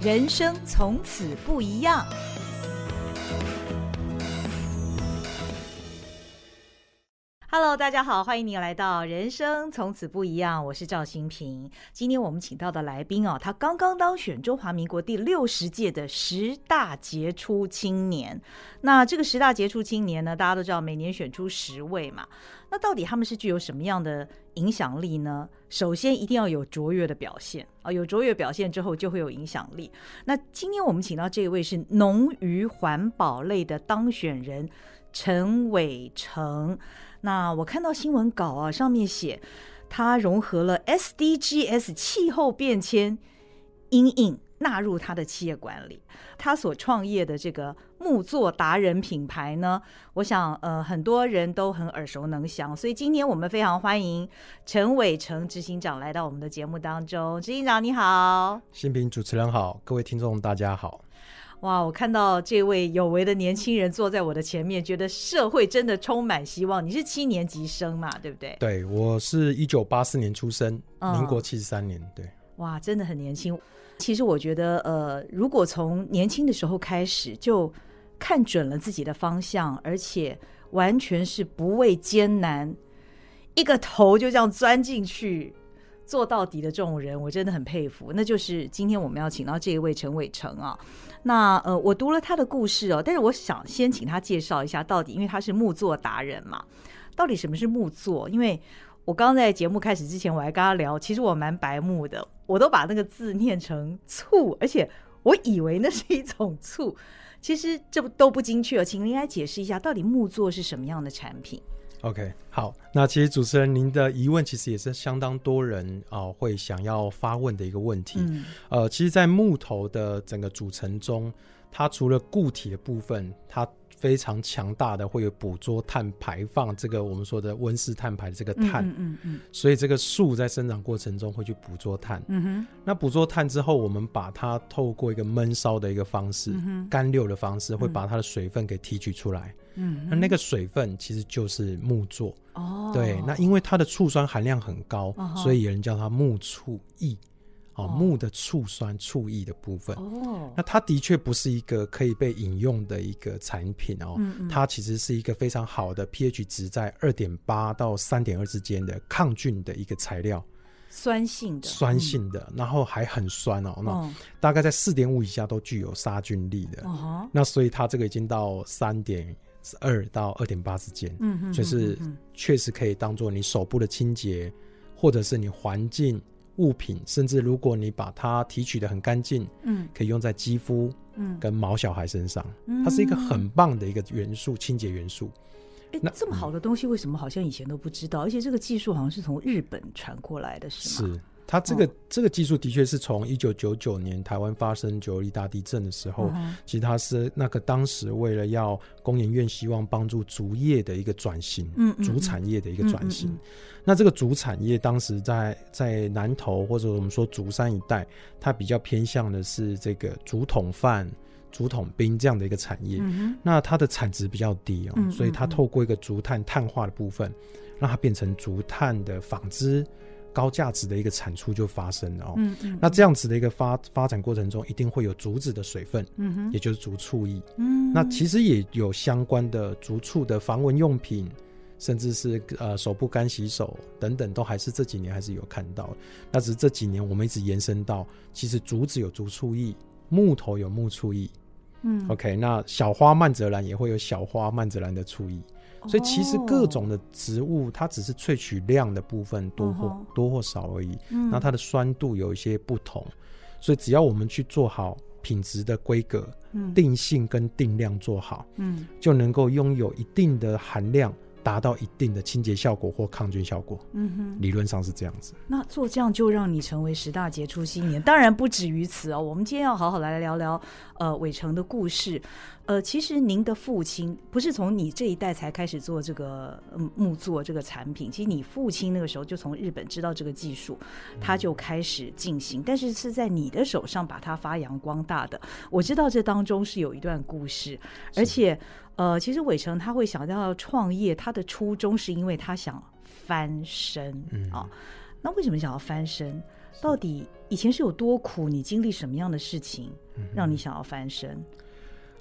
人生从此不一样。Hello，大家好，欢迎您来到《人生从此不一样》，我是赵新平。今天我们请到的来宾哦，他刚刚当选中华民国第六十届的十大杰出青年。那这个十大杰出青年呢，大家都知道，每年选出十位嘛。那到底他们是具有什么样的影响力呢？首先一定要有卓越的表现啊，有卓越表现之后就会有影响力。那今天我们请到这位是农渔环保类的当选人陈伟成。那我看到新闻稿啊，上面写他融合了 SDGs 气候变迁阴影纳入他的企业管理，他所创业的这个木作达人品牌呢，我想呃很多人都很耳熟能详，所以今天我们非常欢迎陈伟成执行长来到我们的节目当中。执行长你好，新屏主持人好，各位听众大家好。哇！我看到这位有为的年轻人坐在我的前面，觉得社会真的充满希望。你是七年级生嘛？对不对？对，我是一九八四年出生，民国七十三年。对，哇，真的很年轻。其实我觉得，呃，如果从年轻的时候开始就看准了自己的方向，而且完全是不畏艰难，一个头就这样钻进去。做到底的这种人，我真的很佩服。那就是今天我们要请到这一位陈伟成啊。那呃，我读了他的故事哦，但是我想先请他介绍一下到底，因为他是木作达人嘛，到底什么是木作？因为我刚刚在节目开始之前，我还跟他聊，其实我蛮白目的，我都把那个字念成醋，而且我以为那是一种醋，其实这不都不精确哦。请您来解释一下，到底木作是什么样的产品？OK，好，那其实主持人您的疑问其实也是相当多人啊、呃、会想要发问的一个问题。嗯、呃，其实，在木头的整个组成中，它除了固体的部分，它非常强大的会有捕捉碳排放，这个我们说的温室碳排这个碳。嗯嗯，嗯。所以这个树在生长过程中会去捕捉碳。嗯哼。那捕捉碳之后，我们把它透过一个闷烧的一个方式，嗯、干溜的方式，会把它的水分给提取出来。嗯，那那个水分其实就是木作哦。对，那因为它的醋酸含量很高，哦、所以有人叫它木醋液哦，木的醋酸醋液的部分哦。那它的确不是一个可以被饮用的一个产品哦，嗯嗯，它其实是一个非常好的 pH 值在二点八到三点二之间的抗菌的一个材料，酸性的，酸性的，然后还很酸哦。那大概在四点五以下都具有杀菌力的哦。那所以它这个已经到三点。二到二点八之间，嗯嗯，就是确实可以当做你手部的清洁，或者是你环境物品，甚至如果你把它提取的很干净，嗯，可以用在肌肤，嗯，跟毛小孩身上，嗯它是一个很棒的一个元素，清洁元素。哎，这么好的东西，为什么好像以前都不知道？而且这个技术好像是从日本传过来的，是吗？是。它这个、哦、这个技术的确是从一九九九年台湾发生九二一大地震的时候，嗯、其实它是那个当时为了要工研院希望帮助竹业的一个转型，嗯，嗯，竹产业的一个转型。那这个竹产业当时在在南投或者我们说竹山一带，它比较偏向的是这个竹筒饭、竹筒冰这样的一个产业。嗯、那它的产值比较低哦，嗯嗯嗯、所以它透过一个竹炭碳化的部分，让它变成竹炭的纺织。高价值的一个产出就发生了哦，嗯嗯、那这样子的一个发发展过程中，一定会有竹子的水分，嗯、哼也就是竹醋液。嗯、那其实也有相关的竹醋的防蚊用品，甚至是呃手部干洗手等等，都还是这几年还是有看到。那只是这几年我们一直延伸到，其实竹子有竹醋液，木头有木醋液。嗯，OK，那小花曼泽兰也会有小花曼泽兰的醋液。所以其实各种的植物，它只是萃取量的部分多或多或少而已。那它的酸度有一些不同，所以只要我们去做好品质的规格、定性跟定量做好，嗯，就能够拥有一定的含量。达到一定的清洁效果或抗菌效果，嗯哼，理论上是这样子。那做酱就让你成为十大杰出青年，当然不止于此哦。我们今天要好好来聊聊呃伟成的故事。呃，其实您的父亲不是从你这一代才开始做这个木作这个产品，其实你父亲那个时候就从日本知道这个技术，他就开始进行，嗯、但是是在你的手上把它发扬光大的。我知道这当中是有一段故事，而且。呃，其实伟成他会想要创业，他的初衷是因为他想翻身，嗯啊，那为什么想要翻身？到底以前是有多苦？你经历什么样的事情，让你想要翻身？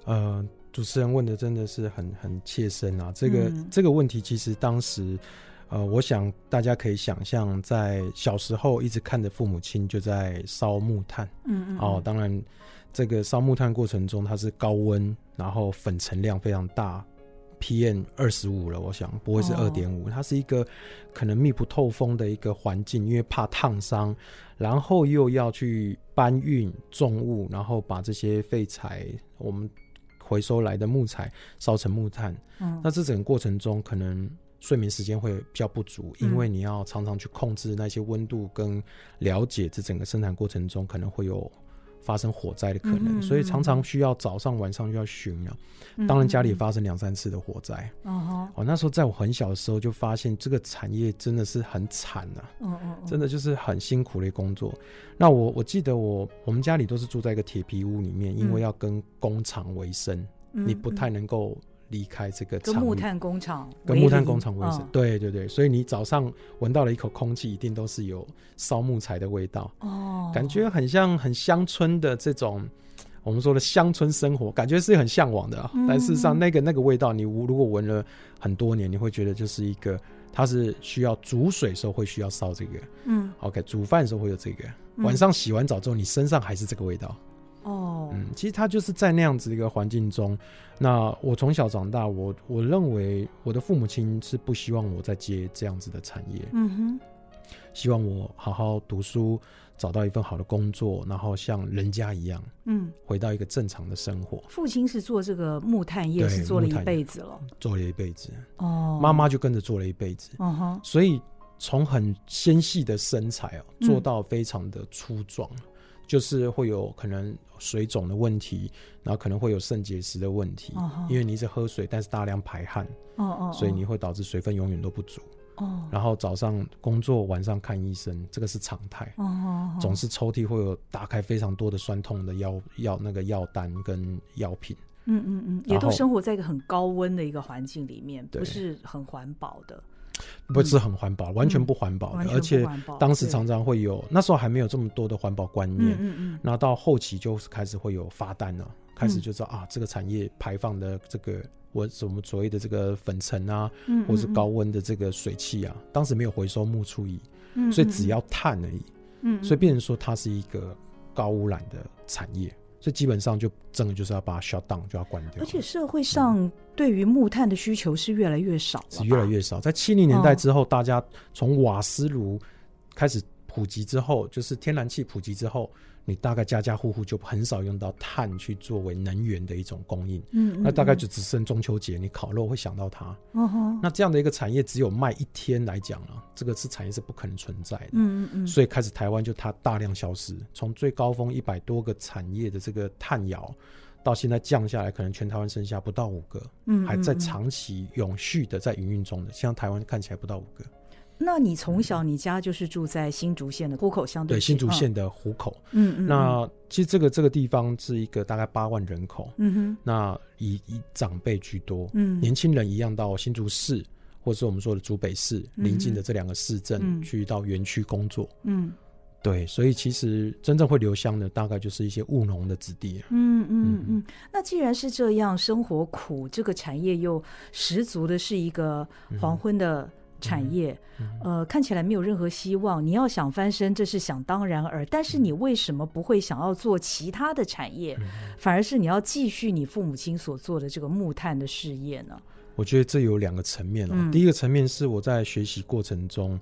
呃，主持人问的真的是很很切身啊。这个、嗯、这个问题，其实当时，呃，我想大家可以想象，在小时候一直看着父母亲就在烧木炭，嗯嗯，哦，当然，这个烧木炭过程中它是高温，然后粉尘量非常大，PM 二十五了，我想不会是二点五，它是一个可能密不透风的一个环境，因为怕烫伤，然后又要去搬运重物，然后把这些废材我们。回收来的木材烧成木炭，嗯，那这整个过程中可能睡眠时间会比较不足，嗯，因为你要常常去控制那些温度，跟了解这整个生产过程中可能会有发生火灾的可能，嗯，所以常常需要早上晚上就要巡啊。当然家里发生两三次的火灾，哦，嗯，那时候在我很小的时候就发现这个产业真的是很惨啊，真的就是很辛苦的工作。那我我记得我我们家里都是住在一个铁皮屋里面，因为要跟工厂为生，嗯，你不太能够离开这个。跟木炭工厂，跟木炭工厂为生，哦，对对对，所以你早上闻到了一口空气，一定都是有烧木材的味道，哦，感觉很像很乡村的这种。我们说的乡村生活，感觉是很向往的，嗯，但事实上，那个那个味道，你如果闻了很多年，你会觉得就是一个，它是需要煮水的时候会需要烧这个，嗯，OK，煮饭的时候会有这个，晚上洗完澡之后，你身上还是这个味道，哦，嗯，其实他就是在那样子一个环境中。那我从小长大，我我认为我的父母亲是不希望我再接这样子的产业，嗯哼，希望我好好读书。找到一份好的工作，然后像人家一样，嗯，回到一个正常的生活。父亲是做这个木炭业，是做了一辈子了，做了一辈子。哦，妈妈就跟着做了一辈子。哦哼，所以从很纤细的身材哦，做到非常的粗壮，嗯，就是会有可能水肿的问题，然后可能会有肾结石的问题，哦，因为你一直喝水，但是大量排汗，哦哦，所以你会导致水分永远都不足。哦，然后早上工作，晚上看医生，这个是常态。哦，哦，哦，总是抽屉会有打开非常多的酸痛的药药那个药单跟药品。嗯嗯嗯，也都生活在一个很高温的一个环境里面，不是很环保的。不是很环保，嗯，完全不环保的，嗯，而且当时常常会有，那时候还没有这么多的环保观念。嗯嗯嗯，然后到后期就开始会有罚单了，开始就知道，嗯，啊，这个产业排放的这个。我什么所谓的这个粉尘啊，或是高温的这个水汽啊，当时没有回收木处理，嗯嗯所以只要碳而已，嗯，嗯，所以变成说它是一个高污染的产业，所以基本上就真的就是要把它 shut down，就要关掉。而且社会上对于木炭的需求是越来越少，是越来越少。在七零年代之后，大家从瓦斯炉开始普及之后，就是天然气普及之后。你大概家家户户就很少用到碳去作为能源的一种供应，嗯，嗯，嗯，那大概就只剩中秋节你烤肉会想到它，哦吼，那这样的一个产业只有卖一天来讲了，这个是产业是不可能存在的，嗯嗯嗯，所以开始台湾就它大量消失，从最高峰一百多个产业的这个碳窑，到现在降下来，可能全台湾剩下不到五个，嗯，嗯，嗯，还在长期永续的在营运中的，像台湾看起来不到五个。那你从小你家就是住在新竹县的湖口乡对，对新竹县的湖口，嗯嗯，那其实这个这个地方是一个大概八万人口，嗯哼，那以以长辈居多，嗯，年轻人一样到新竹市或者是我们说的竹北市邻近的这两个市镇去到园区工作，嗯，对，所以其实真正会留乡的大概就是一些务农的子弟，嗯嗯嗯。那既然是这样，生活苦，这个产业又十足的是一个黄昏的。产业，呃，看起来没有任何希望。你要想翻身，这是想当然耳。但是你为什么不会想要做其他的产业，反而是你要继续你父母亲所做的这个木炭的事业呢？我觉得这有两个层面哦。嗯、第一个层面是我在学习过程中，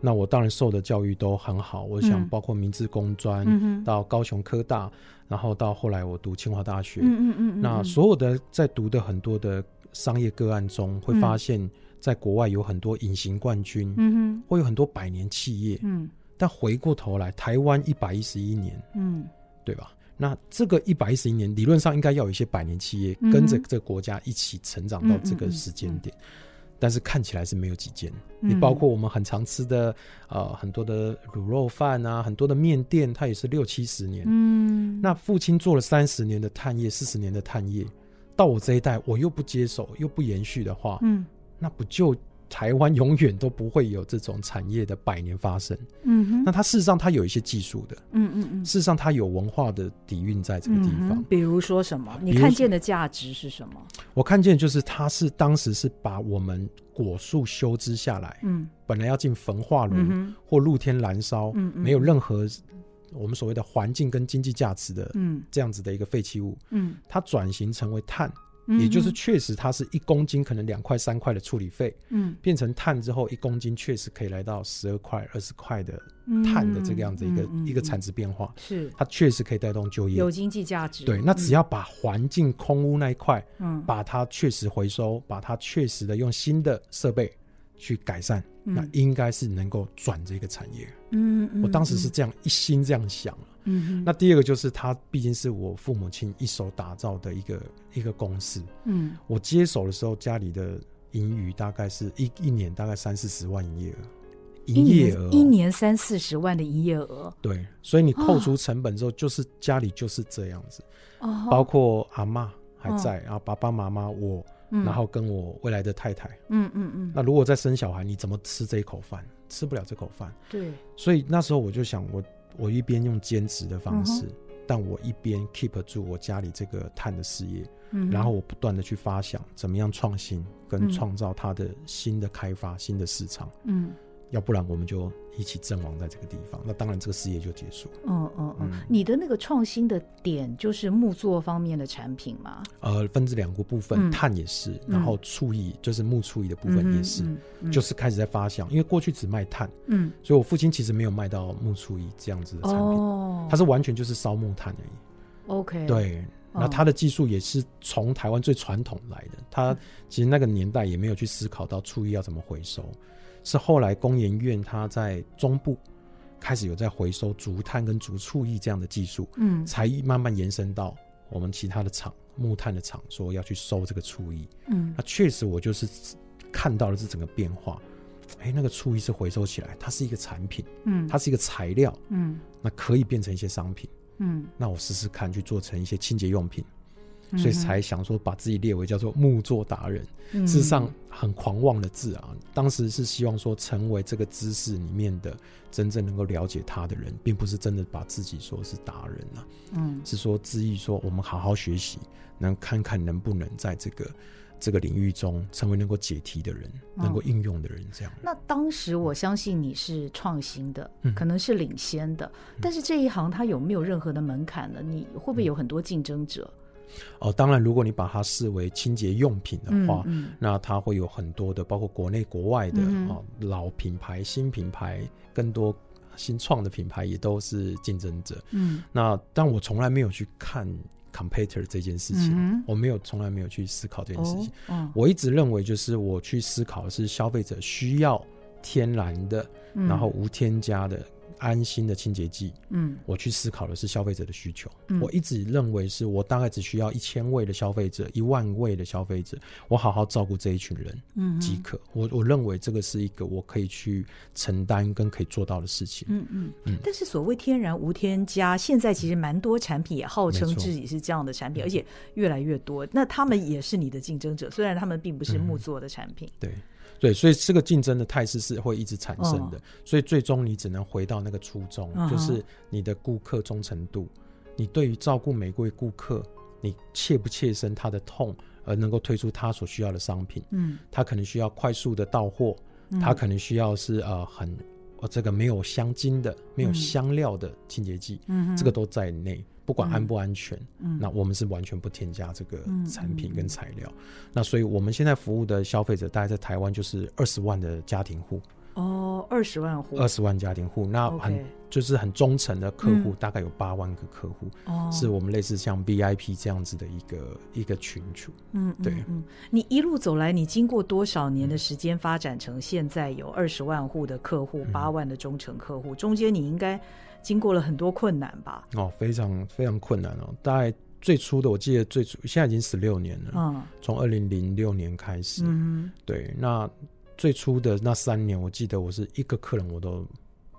那我当然受的教育都很好。我想包括明治工专、嗯、到高雄科大，然后到后来我读清华大学。嗯嗯嗯。那所有的在读的很多的商业个案中，会发现。嗯在国外有很多隐形冠军，嗯哼，会有很多百年企业，嗯，但回过头来，台湾一百一十一年，嗯，对吧？那这个一百一十一年，理论上应该要有一些百年企业跟着这个国家一起成长到这个时间点，嗯嗯嗯，但是看起来是没有几间。嗯、你包括我们很常吃的，呃，很多的卤肉饭啊，很多的面店，它也是六七十年，嗯，那父亲做了三十年的炭业，四十年的炭业，到我这一代，我又不接手，又不延续的话，嗯。那不就台湾永远都不会有这种产业的百年发生。嗯哼，那它事实上它有一些技术的，嗯嗯嗯，事实上它有文化的底蕴在这个地方。比如说什么？你看见的价值是什么？我看见就是它是当时是把我们果树修枝下来，嗯，本来要进焚化炉或露天燃烧，嗯嗯，没有任何我们所谓的环境跟经济价值的，嗯，这样子的一个废弃物，嗯，它转型成为碳。也就是确实，它是一公斤可能两块三块的处理费，嗯，变成碳之后，一公斤确实可以来到十二块二十块的碳的这个样子一个一个产值变化，是它确实可以带动就业，有经济价值。对，那只要把环境空污那一块，嗯，把它确实回收，把它确实的用新的设备去改善，那应该是能够转这个产业。嗯，我当时是这样一心这样想。嗯，那第二个就是他毕竟是我父母亲一手打造的一个一个公司。嗯，我接手的时候，家里的盈余大概是一一年大概三四十万营业额，营业额一年三四十万的营业额。对，所以你扣除成本之后，就是家里就是这样子。哦，包括阿妈还在，然后爸爸妈妈我，然后跟我未来的太太。嗯嗯嗯。那如果再生小孩，你怎么吃这一口饭？吃不了这口饭。对。所以那时候我就想我。我一边用兼职的方式，但我一边 keep 住我家里这个碳的事业，然后我不断的去发想怎么样创新跟创造它的新的开发、新的市场。嗯。要不然我们就一起阵亡在这个地方，那当然这个事业就结束。嗯嗯嗯，你的那个创新的点就是木作方面的产品吗？呃，分成两个部分，碳也是，然后醋艺就是木醋艺的部分也是，就是开始在发想，因为过去只卖碳，嗯，所以我父亲其实没有卖到木醋艺这样子的产品，哦，他是完全就是烧木炭而已。OK，对，那他的技术也是从台湾最传统来的，他其实那个年代也没有去思考到醋艺要怎么回收。是后来工研院它在中部开始有在回收竹炭跟竹醋艺这样的技术，嗯，才慢慢延伸到我们其他的厂木炭的厂，说要去收这个醋艺，嗯，那确实我就是看到了这整个变化，哎，那个醋艺是回收起来，它是一个产品，嗯，它是一个材料，嗯，那可以变成一些商品，嗯，那我试试看去做成一些清洁用品。所以才想说把自己列为叫做木作达人，嗯、事实上很狂妄的字啊。当时是希望说成为这个知识里面的真正能够了解他的人，并不是真的把自己说是达人啊。嗯，是说质疑说我们好好学习，能看看能不能在这个这个领域中成为能够解题的人，能够应用的人。这样。那当时我相信你是创新的，嗯、可能是领先的，嗯、但是这一行它有没有任何的门槛呢？你会不会有很多竞争者？哦，当然，如果你把它视为清洁用品的话，嗯嗯、那它会有很多的，包括国内国外的啊、老品牌、新品牌，更多新创的品牌也都是竞争者。嗯，那但我从来没有去看 competitor 这件事情，嗯、我没有从来没有去思考这件事情。哦哦、我一直认为，就是我去思考的是消费者需要天然的，嗯、然后无添加的。安心的清洁剂，嗯，我去思考的是消费者的需求。嗯，我一直认为是我大概只需要一千位的消费者，一万位的消费者，我好好照顾这一群人，嗯，即可。我我认为这个是一个我可以去承担跟可以做到的事情。嗯嗯嗯。但是所谓天然无添加，现在其实蛮多产品也号称自己是这样的产品，而且越来越多。那他们也是你的竞争者，虽然他们并不是木作的产品。对。对，所以这个竞争的态势是会一直产生的，哦、所以最终你只能回到那个初衷，哦、就是你的顾客忠诚度，你对于照顾每位顾客，你切不切身他的痛，而能够推出他所需要的商品。嗯，他可能需要快速的到货，嗯、他可能需要是呃很这个没有香精的、没有香料的清洁剂，嗯，这个都在内。不管安不安全，嗯，那我们是完全不添加这个产品跟材料。嗯嗯、那所以我们现在服务的消费者，大概在台湾就是二十万的家庭户。哦，二十万户，二十万家庭户，那很 Okay 就是很忠诚的客户，嗯、大概有八万个客户。哦，是我们类似像 VIP 这样子的一个一个群组。嗯，对嗯。嗯，你一路走来，你经过多少年的时间发展成现在有二十万户的客户，八、嗯、万的忠诚客户？中间你应该。经过了很多困难吧？哦，非常非常困难哦。大概最初的，我记得最初现在已经十六年了。嗯，从二零零六年开始。嗯，对。那最初的那三年，我记得我是一个客人我都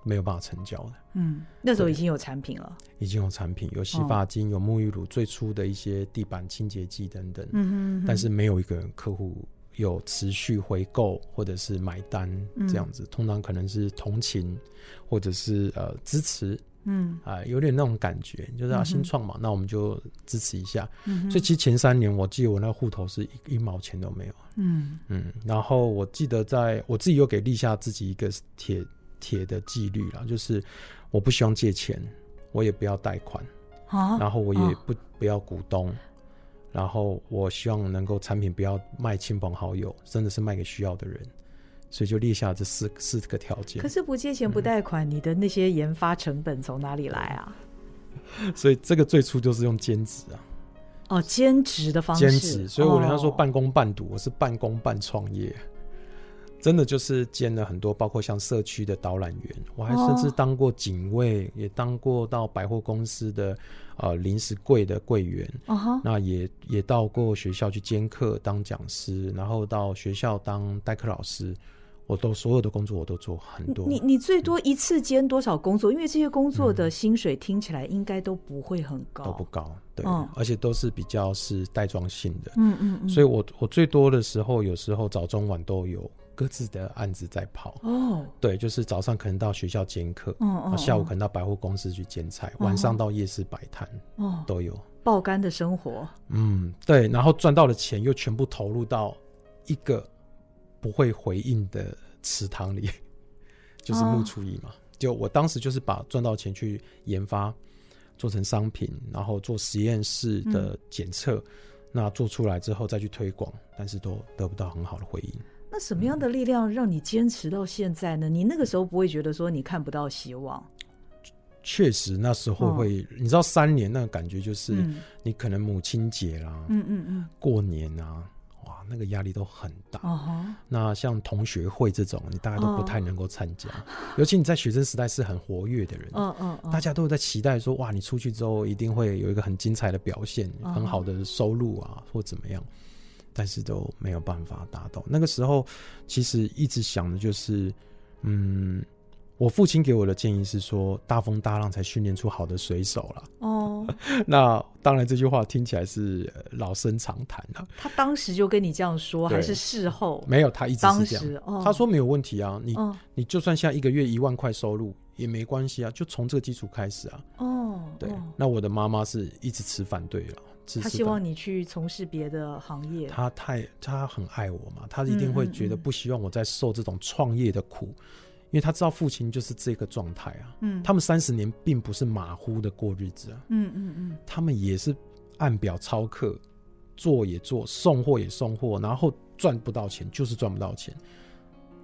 没有办法成交的。嗯，那时候已经有产品了。已经有产品，有洗发精，有沐浴乳，最初的一些地板清洁剂等等。嗯哼，但是没有一个客户有持续回购或者是买单这样子，嗯、通常可能是同情或者是呃支持，嗯啊、呃，有点那种感觉，就是要新创嘛，嗯、那我们就支持一下。嗯、所以其实前三年，我记得我那个户头是一一毛钱都没有。嗯嗯，然后我记得在我自己又给立下自己一个铁铁的纪律啦，就是我不希望借钱，我也不要贷款，啊、然后我也不、啊、不要股东。然后我希望能够产品不要卖亲朋好友，真的是卖给需要的人，所以就列下这四四个条件。可是不借钱不贷款，嗯、你的那些研发成本从哪里来啊？所以这个最初就是用兼职啊。哦，兼职的方式。兼职，所以我人家说半工半读，我是半工半创业。真的就是兼了很多，包括像社区的导览员，我还甚至当过警卫，哦、也当过到百货公司的呃临时柜的柜员，哦、哈那也也到过学校去兼课当讲师，然后到学校当代课老师，我都所有的工作我都做很多。你你最多一次兼多少工作？嗯、因为这些工作的薪水听起来应该都不会很高，都不高，对，嗯、而且都是比较是带装性的，嗯嗯嗯，所以我我最多的时候，有时候早中晚都有。各自的案子在跑。哦，对，就是早上可能到学校兼课，哦，下午可能到百货公司去兼差，晚上到夜市摆摊，哦，都有。爆肝的生活。嗯，对，然后赚到的钱又全部投入到一个不会回应的池塘里，就是木厨艺嘛。就我当时就是把赚到钱去研发，做成商品，然后做实验室的检测，那做出来之后再去推广，但是都得不到很好的回应。那什么样的力量让你坚持到现在呢？你那个时候不会觉得说你看不到希望？确实，那时候会，哦、你知道，三年那个感觉就是，你可能母亲节啦，嗯嗯嗯，过年啊，哇，那个压力都很大。那像同学会这种，你大概都不太能够参加。哦、尤其你在学生时代是很活跃的人，嗯嗯，大家都在期待说，哇，你出去之后一定会有一个很精彩的表现，哦、很好的收入啊，或怎么样。但是都没有办法达到。那个时候，其实一直想的就是，嗯，我父亲给我的建议是说，大风大浪才训练出好的水手了。哦，那当然这句话听起来是老生常谈了。他当时就跟你这样说，还是事后？没有，他一直是这样。哦，他说没有问题啊，你，哦，你就算现在一个月一万块收入也没关系啊，就从这个基础开始啊。哦，对。那我的妈妈是一直持反对了。他希望你去从事别的行业。他太他很爱我嘛，他一定会觉得不希望我再受这种创业的苦，嗯嗯嗯，因为他知道父亲就是这个状态啊。嗯，他们三十年并不是马虎的过日子啊。嗯嗯嗯，他们也是按表操课，做也做，送货也送货，然后赚不到钱就是赚不到钱。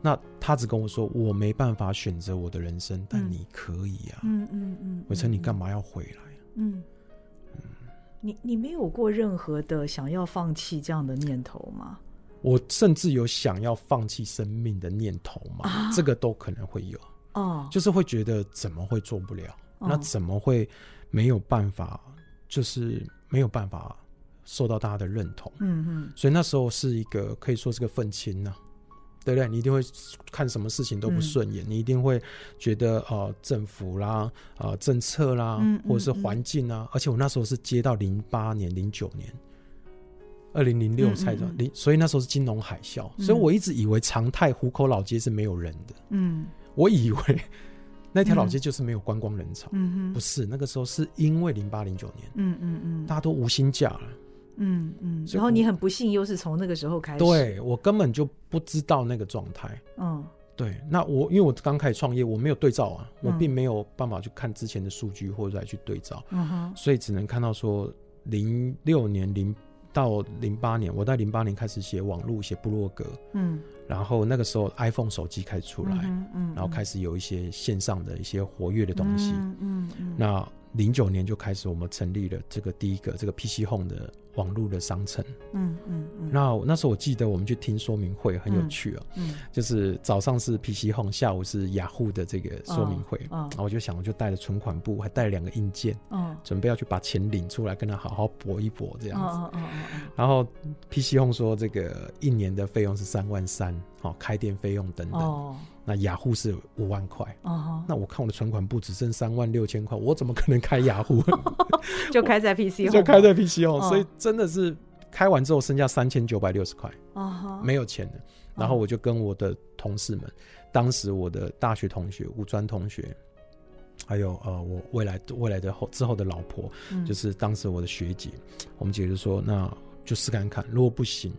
那他只跟我说，我没办法选择我的人生，但你可以啊。嗯嗯嗯，嗯，伟成，你干嘛要回来？嗯。你你没有过任何的想要放弃这样的念头吗？我甚至有想要放弃生命的念头嘛？啊、这个都可能会有哦，就是会觉得怎么会做不了？哦、那怎么会没有办法？就是没有办法受到大家的认同。嗯嗯，所以那时候是一个可以说是个愤青呢。对不对？你一定会看什么事情都不顺眼，嗯、你一定会觉得呃政府啦、呃政策啦，嗯嗯、或者是环境啊。而且我那时候是接到零八年、零九年、二零零六才零，所以那时候是金融海啸，嗯、所以我一直以为常态湖口老街是没有人的。嗯，我以为那条老街就是没有观光人潮。嗯哼，不是，那个时候是因为零八零九年，嗯嗯嗯，大家都无薪假了。嗯嗯，然后你很不幸，又是从那个时候开始。对，我根本就不知道那个状态。嗯，对，那我因为我刚开始创业，我没有对照啊，嗯、我并没有办法去看之前的数据或者来去对照，嗯哼，所以只能看到说零六年零到零八年，我在零八年开始写网络、写部落格，嗯，然后那个时候 iPhone 手机开始出来，嗯，嗯，然后开始有一些线上的一些活跃的东西，嗯嗯，嗯，那零九年就开始我们成立了这个第一个这个 PC Home 的。网络的商城，嗯嗯嗯，那那时候我记得我们去听说明会很有趣哦，嗯，就是早上是 PC Home，下午是雅虎的这个说明会，然后我就想，我就带了存款簿，还带了两个硬件，哦，准备要去把钱领出来，跟他好好搏一搏这样子。哦，然后 PC Home 说这个一年的费用是三万三，好，开店费用等等。那雅虎是五万块，uh huh. 那我看我的存款不只剩三万六千块，我怎么可能开雅虎？就开在 PC 就开在 PC uh huh. 所以真的是开完之后剩下三千九百六十块，哦没有钱了。然后我就跟我的同事们，当时我的大学同学、五专同学，还有呃我未来未来的后之后的老婆，就是当时我的学姐，我们姐就说，那就试看看，如果不行。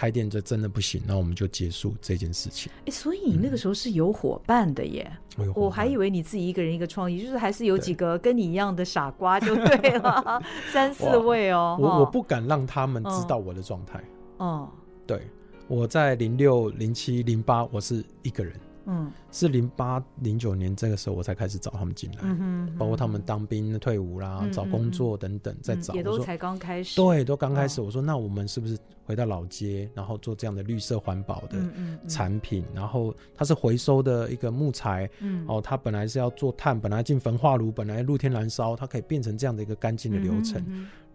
开店这真的不行，那我们就结束这件事情。哎、欸，所以你那个时候是有伙伴的耶？嗯、我还以为你自己一个人一个创意，就是还是有几个跟你一样的傻瓜就对了，三四位哦。我我不敢让他们知道我的状态。哦、嗯，对，我在零六、零七、零八，我是一个人。嗯，是零八零九年这个时候我才开始找他们进来，包括他们当兵、退伍啦、找工作等等，在找，也都才刚开始，对，都刚开始。我说，那我们是不是回到老街，然后做这样的绿色环保的产品？然后它是回收的一个木材，嗯，哦，它本来是要做碳，本来进焚化炉，本来露天燃烧，它可以变成这样的一个干净的流程。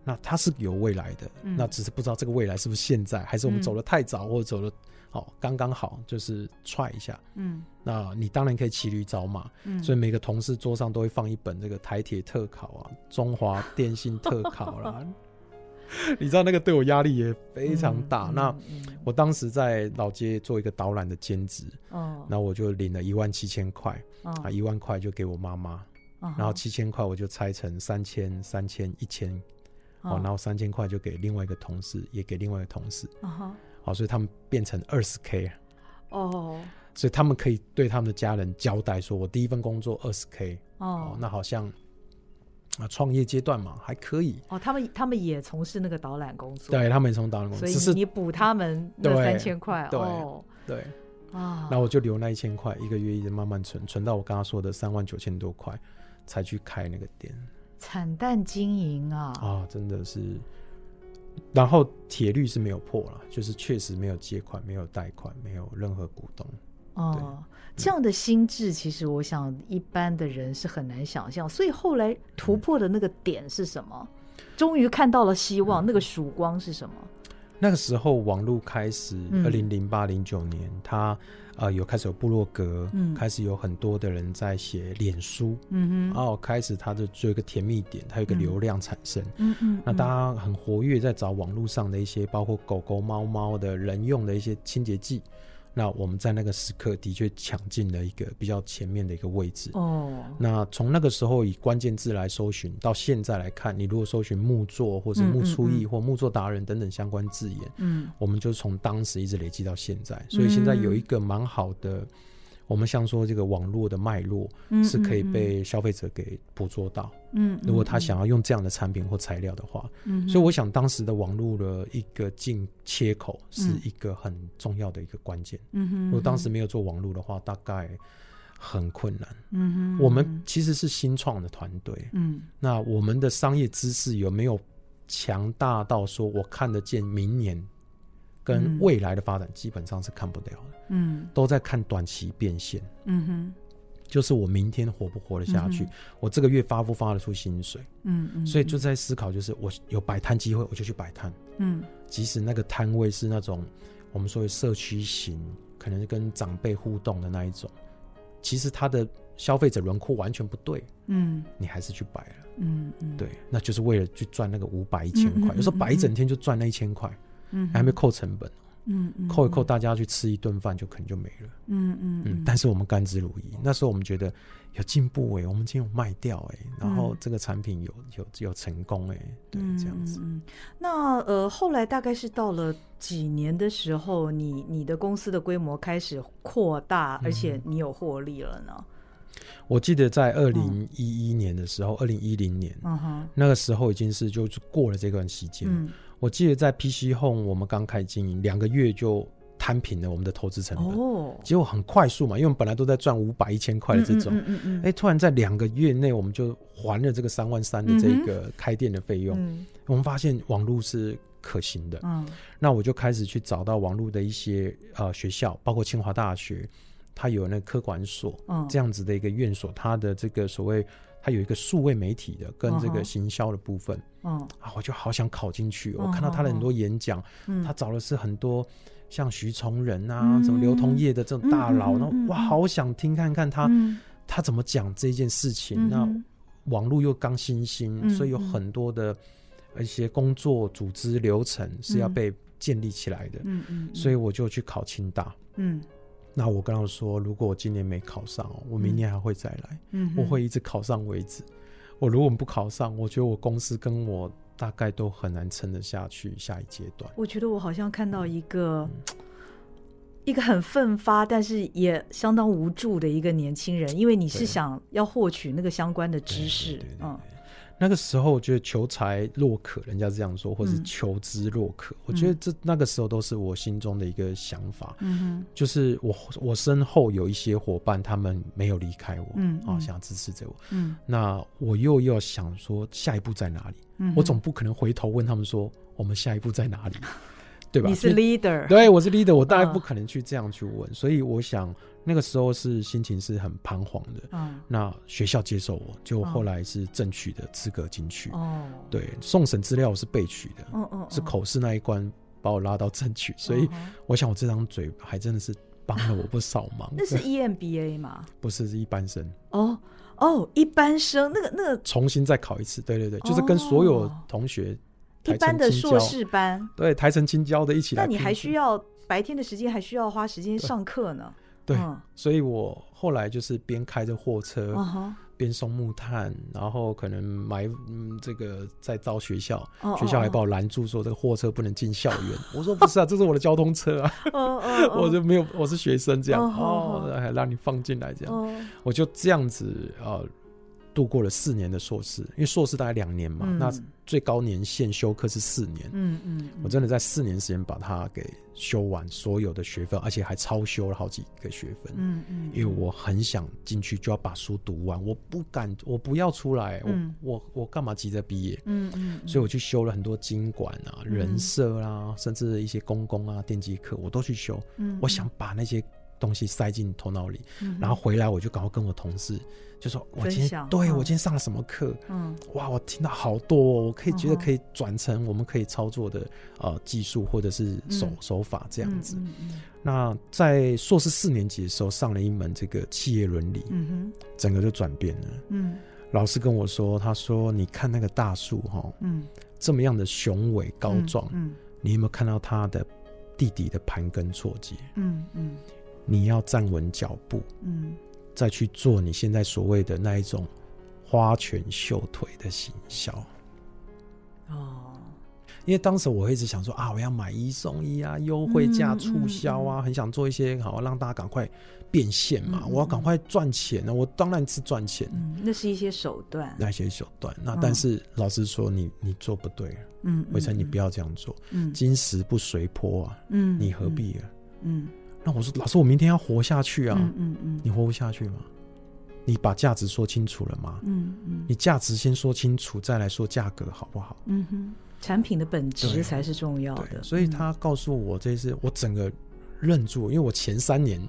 那它是有未来的，那只是不知道这个未来是不是现在，还是我们走的太早，或者走的。哦，刚刚好，就是踹一下。嗯，那你当然可以骑驴找马。嗯，所以每个同事桌上都会放一本这个台铁特考啊，中华电信特考啦。你知道那个对我压力也非常大。嗯、那我当时在老街做一个导览的兼职。哦，那我就领了一万七千块。哦，啊，一万块就给我妈妈。哦，然后七千块我就拆成三千、三千、一千。哦，然后三千块就给另外一个同事，也给另外一个同事。哦好，所以他们变成二十 K 哦，所以他们可以对他们的家人交代说：“我第一份工作二十 K 哦，那好像啊，创业阶段嘛，还可以。哦。”他们他们也从事那个导览工作，对他们也从导览工作，所以你补他们那三千块哦，对。啊，那我就留那一千块，一个月一直慢慢存，存到我刚刚说的三万九千多块，才去开那个店。惨淡经营啊！啊，真的是。然后铁律是没有破了，就是确实没有借款、没有贷款、没有任何股东。哦，这样的心智，其实我想一般的人是很难想象。所以后来突破的那个点是什么？终于看到了希望，嗯、那个曙光是什么？那个时候网络开始，二零零八零九年，他。啊、呃，有开始有部落格，嗯，开始有很多的人在写脸书，嗯哼，然后开始他的做一个甜蜜点，它有一个流量产生，嗯嗯，那大家很活跃在找网络上的一些包括狗狗、猫猫的人用的一些清洁剂。那我们在那个时刻的确抢进了一个比较前面的一个位置哦。那从那个时候以关键字来搜寻，到现在来看，你如果搜寻木作或者木初艺或木作达人等等相关字眼，嗯，我们就从当时一直累积到现在，所以现在有一个蛮好的。我们像说这个网络的脉络是可以被消费者给捕捉到，嗯，如果他想要用这样的产品或材料的话，嗯，所以我想当时的网络的一个进切口是一个很重要的一个关键，嗯哼，如果当时没有做网络的话，大概很困难，嗯哼，我们其实是新创的团队，嗯，那我们的商业知识有没有强大到说我看得见明年？跟未来的发展基本上是看不了的，嗯，都在看短期变现，嗯哼，就是我明天活不活得下去，嗯、我这个月发不发得出薪水，嗯嗯，所以就在思考，就是我有摆摊机会，我就去摆摊，嗯，即使那个摊位是那种我们说的社区型，可能是跟长辈互动的那一种，其实它的消费者轮廓完全不对，嗯，你还是去摆了，嗯嗯，对，那就是为了去赚那个五百一千块，有时候摆一整天就赚那一千块。嗯，还没扣成本，嗯嗯，扣一扣，大家去吃一顿饭就可能就没了，嗯嗯嗯。但是我们甘之如饴，那时候我们觉得有进步哎，我们今天有卖掉哎，然后这个产品有有有成功哎，对，这样子。嗯，那呃，后来大概是到了几年的时候，你你的公司的规模开始扩大，而且你有获利了呢？我记得在二零一一年的时候，二零一零年，嗯，那个时候已经是就是过了这段时间。我记得在 PC Home 我们刚开经营两个月就摊平了我们的投资成本，哦，结果很快速嘛，因为我们本来都在赚五百一千块的这种，哎，突然在两个月内我们就还了这个三万三的这个开店的费用，嗯，我们发现网络是可行的，嗯，那我就开始去找到网络的一些呃学校，包括清华大学，它有那个科管所，嗯，这样子的一个院所，它的这个所谓。它有一个数位媒体的跟这个行销的部分，嗯。啊，我就好想考进去。我看到他的很多演讲，他找的是很多像徐崇仁啊，什么流通业的这种大佬，然后哇，好想听看看他他怎么讲这件事情。那网络又刚新兴，所以有很多的一些工作组织流程是要被建立起来的。嗯嗯，所以我就去考清大。嗯，那我跟他说，如果我今年没考上，我明年还会再来。嗯，我会一直考上为止。我如果不考上，我觉得我公司跟我大概都很难撑得下去下一阶段。我觉得我好像看到一个。一个很奋发，但是也相当无助的一个年轻人，因为你是想要获取那个相关的知识，嗯，那个时候我觉得求财若渴，人家是这样说，或是求知若渴，嗯、我觉得这那个时候都是我心中的一个想法，嗯哼，就是我我身后有一些伙伴，他们没有离开我，嗯啊，想要支持着我，嗯，那我又要想说下一步在哪里？嗯，我总不可能回头问他们说我们下一步在哪里？对吧？你是 leader，对，我是 leader，我大概不可能去这样去问，嗯、所以我想那个时候是心情是很彷徨的。嗯，那学校接受我，就后来是正取的资格进去。哦，对，送审资料我是被取的。哦哦，是口试那一关把我拉到正取，所以我想我这张嘴还真的是帮了我不少忙。那是 EMBA 吗？不是，是一般生。哦哦，一般生，那个那个重新再考一次。对对对，就是跟所有同学。一般的硕士班，对，台城青椒的一起来。那你还需要白天的时间，还需要花时间上课呢。对，所以我后来就是边开着货车，边送木炭，然后可能买嗯这个在招学校，学校还把我拦住说这个货车不能进校园。我说不是啊，这是我的交通车啊，我就没有，我是学生这样哦，还让你放进来这样，我就这样子啊。度过了四年的硕士，因为硕士大概两年嘛，嗯、那最高年限修课是四年。嗯嗯，嗯我真的在四年时间把它给修完所有的学分，而且还超修了好几个学分。嗯嗯，嗯因为我很想进去就要把书读完，我不敢，我不要出来，嗯、我我我干嘛急着毕业？嗯嗯，嗯所以我去修了很多经管啊、人设啊，嗯、甚至一些公共啊、电机课，我都去修。嗯，我想把那些。东西塞进头脑里，嗯、然后回来我就赶快跟我同事就说：“我今天对、嗯、我今天上了什么课？嗯，哇，我听到好多、哦，我可以觉得可以转成我们可以操作的呃技术或者是手、嗯、手法这样子。那在硕士四年级的时候上了一门这个企业伦理，嗯哼，整个就转变了。嗯，老师跟我说，他说你看那个大树哈，嗯，这么样的雄伟高壮，嗯，嗯你有没有看到它的地底的盘根错节？嗯嗯。嗯你要站稳脚步，嗯，再去做你现在所谓的那一种花拳绣腿的行销。哦，因为当时我一直想说啊，我要买一送一啊，优惠价促销啊，嗯嗯嗯、很想做一些好让大家赶快变现嘛，我要赶快赚钱呢。我当然是赚钱，嗯，那是一些手段，那些手段。那但是老实说你你做不对，嗯，伟成你不要这样做，嗯，金石不随坡啊，嗯，你何必啊，嗯。嗯那我说，老师，我明天要活下去啊！嗯嗯，嗯你活不下去吗？你把价值说清楚了吗？嗯嗯，嗯你价值先说清楚，再来说价格，好不好？嗯哼，产品的本质才是重要的。所以他告诉我，这是我整个愣住，因为我前三年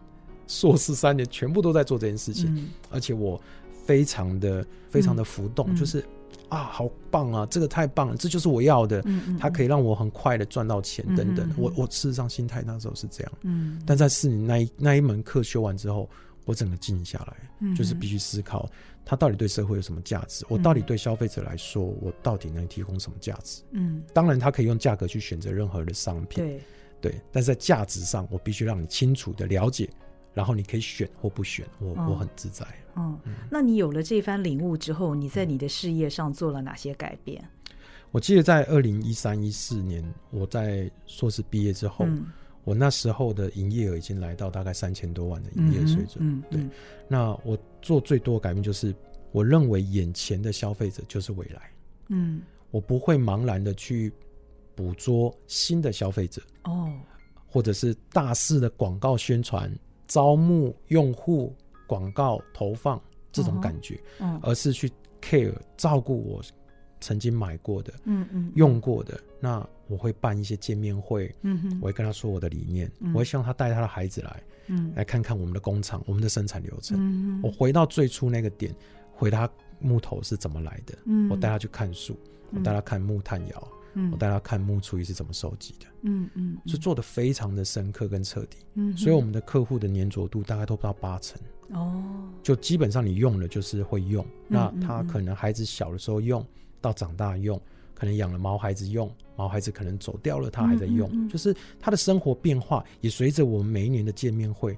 硕士三年全部都在做这件事情，嗯、而且我非常的非常的浮动，嗯、就是。啊，好棒啊！这个太棒了，这就是我要的。嗯嗯，它可以让我很快的赚到钱，等等。我我事实上心态那时候是这样。嗯，但在四年那一那一门课修完之后，我整个静下来，就是必须思考它到底对社会有什么价值。我到底对消费者来说，我到底能提供什么价值？嗯，当然，它可以用价格去选择任何的商品。对对，但是在价值上，我必须让你清楚的了解。然后你可以选或不选，我、哦、我很自在。嗯，嗯，那你有了这番领悟之后，你在你的事业上做了哪些改变？我记得在二零一三一四年，我在硕士毕业之后，嗯、我那时候的营业额已经来到大概三千多万的营业水准。嗯，对。嗯、那我做最多的改变就是，我认为眼前的消费者就是未来。嗯，我不会茫然的去捕捉新的消费者哦，或者是大肆的广告宣传。招募用户、广告投放这种感觉，嗯，而是去 care 照顾我曾经买过的，嗯嗯，用过的。那我会办一些见面会，嗯哼，我会跟他说我的理念，我会希望他带他的孩子来，嗯，来看看我们的工厂、我们的生产流程。嗯，我回到最初那个点，回他木头是怎么来的，嗯，我带他去看树，我带他看木炭窑。嗯，我带他看木厨艺是怎么收集的，嗯嗯，是做的非常的深刻跟彻底，嗯，所以我们的客户的粘着度大概都不到八成，哦，就基本上你用了就是会用，那他可能孩子小的时候用到长大用，可能养了毛孩子用，毛孩子可能走掉了，他还在用，就是他的生活变化也随着我们每一年的见面会，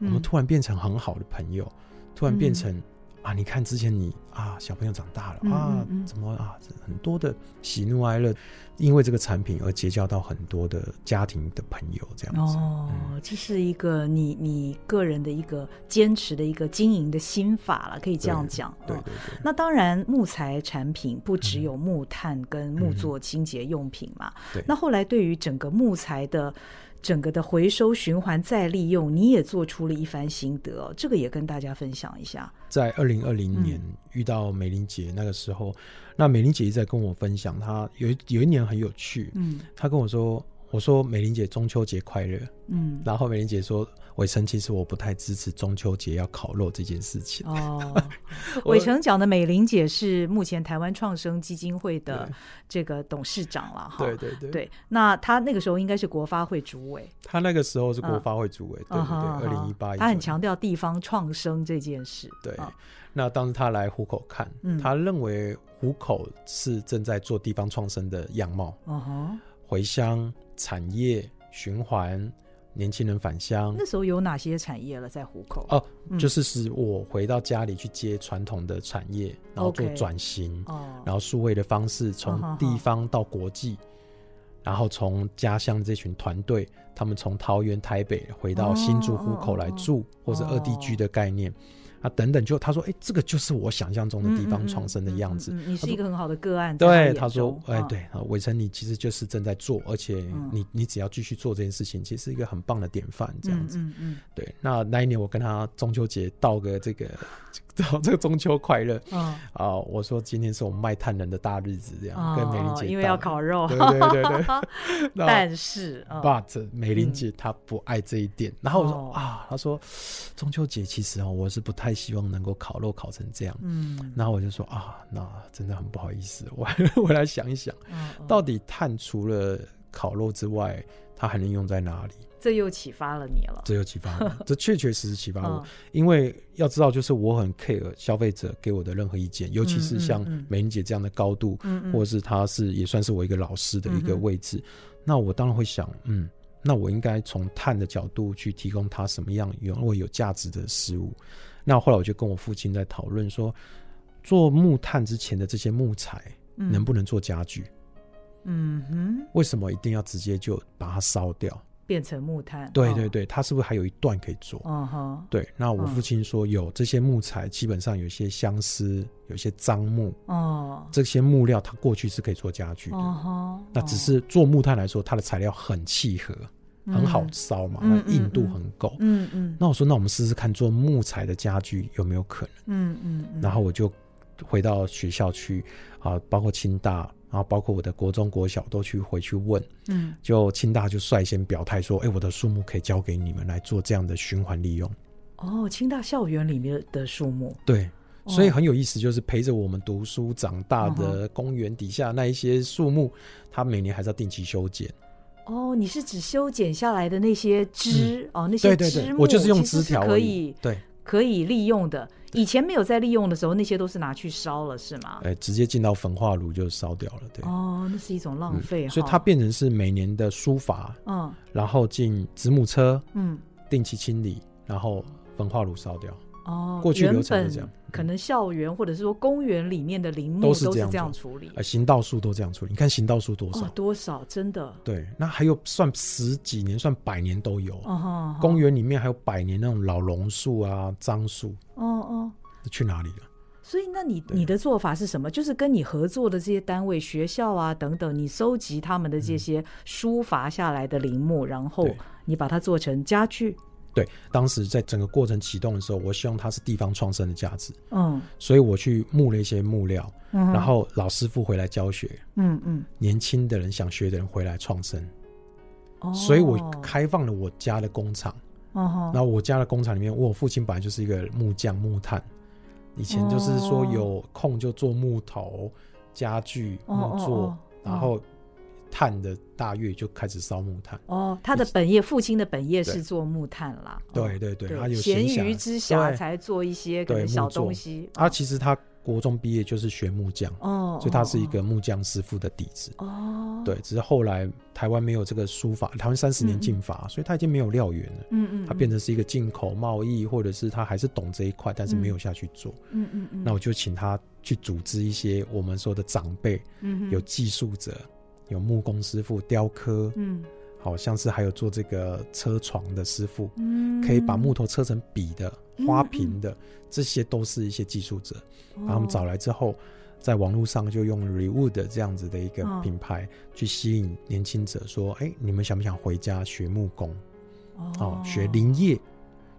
嗯、我们突然变成很好的朋友，突然变成。嗯啊！你看之前你啊，小朋友长大了啊，怎么啊，很多的喜怒哀乐，因为这个产品而结交到很多的家庭的朋友，这样子。哦，嗯、这是一个你你个人的一个坚持的一个经营的心法了，可以这样讲。对对对。那当然，木材产品不只有木炭跟木作清洁用品嘛。对。那后来对于整个木材的。整个的回收循环再利用，你也做出了一番心得哦，这个也跟大家分享一下。在二零二零年遇到美玲姐那个时候，嗯、那美玲姐一直在跟我分享，她有有一年很有趣，嗯，她跟我说，我说美玲姐中秋节快乐，嗯，然后美玲姐说。伟成，其实我不太支持中秋节要烤肉这件事情。哦，伟成讲的美玲姐是目前台湾创生基金会的这个董事长了哈。对对对。对，那他那个时候应该是国发会主委。他那个时候是国发会主委，对对对，二零一八。他很强调地方创生这件事。对。那当时他来虎口看，他认为虎口是正在做地方创生的样貌。嗯哼。回乡产业循环。年轻人返乡，那时候有哪些产业了？在湖口哦，就是使我回到家里去接传统的产业，然后做转型，然后数位的方式从地方到国际，然后从家乡这群团队，他们从桃园、台北回到新竹湖口来住，或者二地居的概念。啊，等等，就他说，哎、欸，这个就是我想象中的地方创生的样子。嗯嗯嗯嗯、你是一个很好的个案。对，他说，哎、欸，对，伟成，你其实就是正在做，而且你你只要继续做这件事情，其实是一个很棒的典范，这样子。嗯嗯，嗯对，那那一年我跟他中秋节道个这个。这个中秋快乐！啊、哦，我说今天是我们卖炭人的大日子，这样、哦、跟美玲姐，因为要烤肉，对对对对。但是，but 美玲姐她不爱这一点。嗯、然后我说、哦、啊，她说中秋节其实啊，我是不太希望能够烤肉烤成这样。嗯，然后我就说啊，那真的很不好意思，我 我来想一想，嗯、到底碳除了烤肉之外，它还能用在哪里？这又启发了你了。这又启发了，这确确实实启发我。因为要知道，就是我很 care 消费者给我的任何意见，尤其是像美玲姐这样的高度，或者是她是也算是我一个老师的一个位置，那我当然会想，嗯，那我应该从碳的角度去提供它什么样有我有价值的事物。那后来我就跟我父亲在讨论说，做木炭之前的这些木材能不能做家具？嗯哼，为什么一定要直接就把它烧掉？变成木炭，对对对，它是不是还有一段可以做？嗯哼，对。那我父亲说，有这些木材，基本上有些相思，有些樟木，哦，这些木料它过去是可以做家具的。哦，那只是做木炭来说，它的材料很契合，很好烧嘛，那硬度很够。嗯嗯。那我说，那我们试试看做木材的家具有没有可能？嗯嗯。然后我就回到学校去啊，包括清大。然后包括我的国中、国小都去回去问，嗯，就清大就率先表态说，哎，我的树木可以交给你们来做这样的循环利用。哦，清大校园里面的树木，对，所以很有意思，就是陪着我们读书长大的公园底下那一些树木，它每年还是要定期修剪。哦，你是指修剪下来的那些枝哦，那些枝木，我就是用枝条可以对。可以利用的，以前没有在利用的时候，那些都是拿去烧了，是吗？哎，直接进到焚化炉就烧掉了，对。哦，那是一种浪费，所以它变成是每年的书法，嗯，然后进子母车，嗯，定期清理，然后焚化炉烧掉。哦，过去流程是这样，可能校园或者是说公园里面的林木都是这样处理，呃，行道树都这样处理。你看行道树多少？多少？真的？对，那还有算十几年、算百年都有。哦，公园里面还有百年那种老榕树啊、樟树。哦哦，去哪里了？所以，那你你的做法是什么？就是跟你合作的这些单位、学校啊等等，你收集他们的这些疏伐下来的林木，然后你把它做成家具。对，当时在整个过程启动的时候，我希望它是地方创生的价值。嗯，所以我去募了一些木料，嗯、然后老师傅回来教学。嗯嗯，年轻的人想学的人回来创生。哦，所以我开放了我家的工厂。哦，然后我家的工厂里面，我父亲本来就是一个木匠、木炭，以前就是说有空就做木头、家具、木作，然后。炭的大月就开始烧木炭哦，他的本业，父亲的本业是做木炭啦。对对对，他有闲余之暇才做一些小东西。他其实他国中毕业就是学木匠哦，所以他是一个木匠师傅的底子哦。对，只是后来台湾没有这个书法，台湾三十年禁法，所以他已经没有料源了。嗯嗯，他变成是一个进口贸易，或者是他还是懂这一块，但是没有下去做。嗯嗯嗯。那我就请他去组织一些我们说的长辈，嗯，有技术者，有木工师傅、雕刻，嗯。好像是还有做这个车床的师傅，嗯，可以把木头车成笔的、花瓶的，嗯、这些都是一些技术者。把、哦、他们找来之后，在网络上就用 Rewood 这样子的一个品牌去吸引年轻者，说：“哎、哦欸，你们想不想回家学木工？哦，哦，学林业，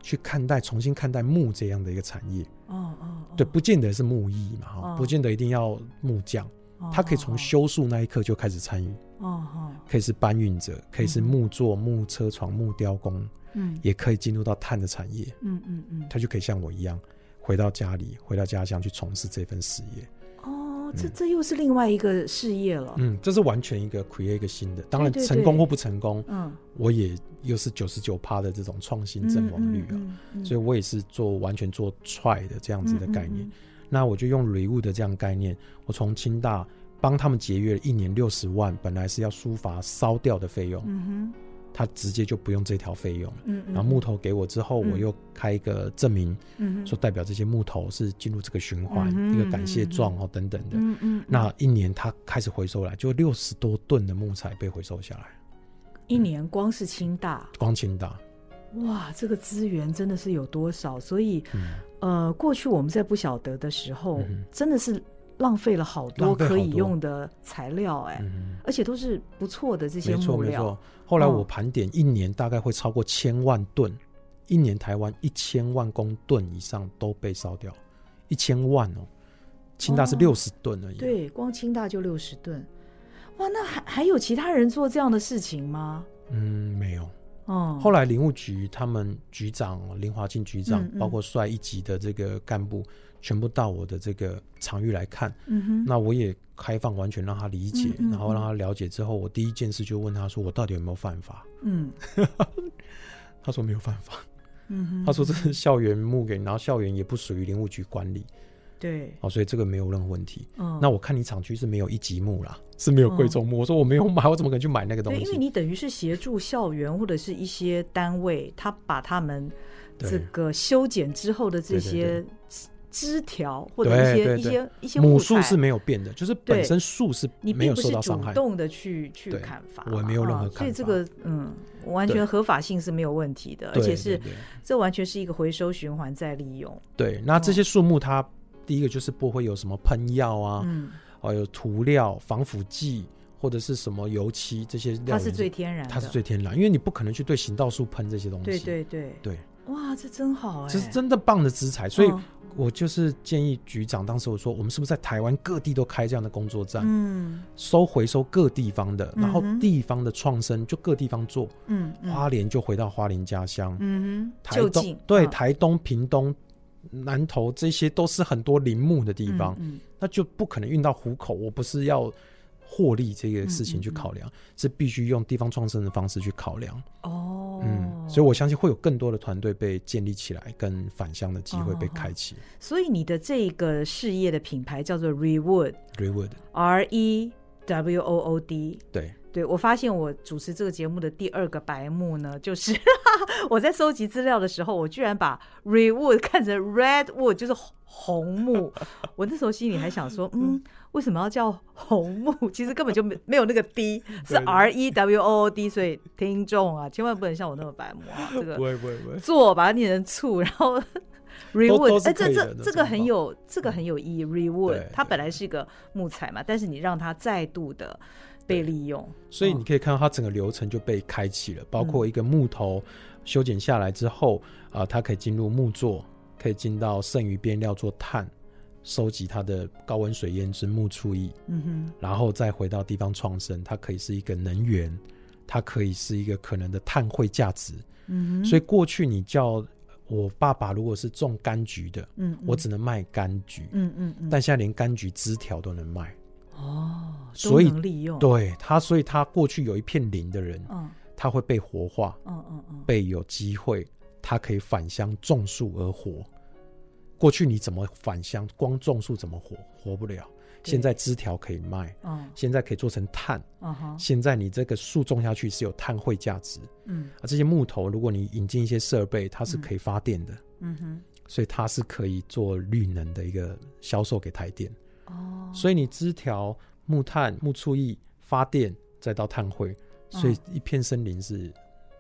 去看待、重新看待木这样的一个产业？哦哦，对，不见得是木艺嘛，哈、哦，不见得一定要木匠。”他可以从修树那一刻就开始参与，哦，可以是搬运者，可以是木作、木车床、木雕工，嗯，也可以进入到碳的产业，嗯嗯嗯，他就可以像我一样，回到家里，回到家乡去从事这份事业。哦，这这又是另外一个事业了。嗯，这是完全一个 create 一个新的，当然成功或不成功，嗯，我也又是九十九趴的这种创新阵亡率啊，所以我也是做完全做 try 的这样子的概念。那我就用 Rewood 的这样概念，我从清大帮他们节约了一年六十万，本来是要书法烧掉的费用，嗯哼，他直接就不用这条费用，嗯，然后木头给我之后，我又开一个证明，嗯，说代表这些木头是进入这个循环，一个感谢状哦等等的，嗯嗯，那一年他开始回收来，就六十多吨的木材被回收下来，一年光是清大，光清大。哇，这个资源真的是有多少？所以，嗯、呃，过去我们在不晓得的时候，嗯、真的是浪费了好多可以用的材料，哎，嗯、而且都是不错的这些木料。没错，没错。后来我盘点，一年大概会超过千万吨，哦、一年台湾一千万公吨以上都被烧掉，一千万哦。清大是六十吨而已，哦，对，光清大就六十吨。哇，那还还有其他人做这样的事情吗？嗯，没有。哦，后来林务局他们局长林华进局长，包括率一级的这个干部，全部到我的这个场域来看。嗯哼，那我也开放，完全让他理解，然后让他了解之后，我第一件事就问他说：“我到底有没有犯法？”嗯，他说没有犯法。嗯哼，他说这是校园木给，然后校园也不属于林务局管理。对，哦，所以这个没有任何问题。嗯，那我看你厂区是没有一级木啦，是没有贵重木。嗯、我说我没有买，我怎么可能去买那个东西？因为你等于是协助校园或者是一些单位，他把他们这个修剪之后的这些枝条或者一些一些一些母树是没有变的，就是本身树是没有受到伤害。主动的去去砍伐，我没有任何砍伐，所以这个嗯，完全合法性是没有问题的，而且是这完全是一个回收循环再利用。对，那这些树木它。第一个就是不会有什么喷药啊，嗯，哦，有涂料、防腐剂或者是什么油漆这些料，它是最天然的，它是最天然，因为你不可能去对行道树喷这些东西。对对对。对，哇，这真好哎，这是真的棒的资材，所以我就是建议局长，当时我说，我们是不是在台湾各地都开这样的工作站，嗯，收回收各地方的，然后地方的创生就各地方做，嗯，花莲就回到花莲家乡，嗯哼，台东对台东屏东。南投这些都是很多林木的地方，嗯嗯、那就不可能运到湖口。我不是要获利这个事情去考量，是必须用地方创生的方式去考量。哦，嗯，所以我相信会有更多的团队被建立起来，跟返乡的机会被开启。所以你的这个事业的品牌叫做 Rewood，Rewood，R E W O O D，对。对，我发现我主持这个节目的第二个白目呢，就是 我在收集资料的时候，我居然把 Rewood 看成 Redwood，就是红木。我那时候心里还想说，嗯，为什么要叫红木？其实根本就没没有那个 D，是 R E W O O D。所以听众啊，千万不能像我那么白目啊，这个不会不会不会做把它念成醋，然后 Rewood，哎，这这这个很有这个很有意义。Rewood 它本来是一个木材嘛，但是你让它再度的。被利用，所以你可以看到它整个流程就被开启了，包括一个木头修剪下来之后，啊、呃，它可以进入木作，可以进到剩余边料做炭，收集它的高温水烟之木醋液，嗯哼，然后再回到地方创生，它可以是一个能源，它可以是一个可能的碳汇价值，嗯哼，所以过去你叫我爸爸如果是种柑橘的，嗯，嗯，我只能卖柑橘，嗯，嗯嗯，但现在连柑橘枝条都能卖。哦，所以利用。对他，所以他过去有一片林的人，嗯，他会被活化，嗯嗯嗯，被有机会，他可以返乡种树而活，过去你怎么返乡？光种树怎么活？活不了。现在枝条可以卖，嗯，现在可以做成炭，现在你这个树种下去是有碳汇价值，嗯，啊，这些木头如果你引进一些设备，它是可以发电的，嗯哼，所以它是可以做绿能的一个销售给台电，哦，所以你枝条、木炭、木醋液发电，再到碳灰，所以一片森林是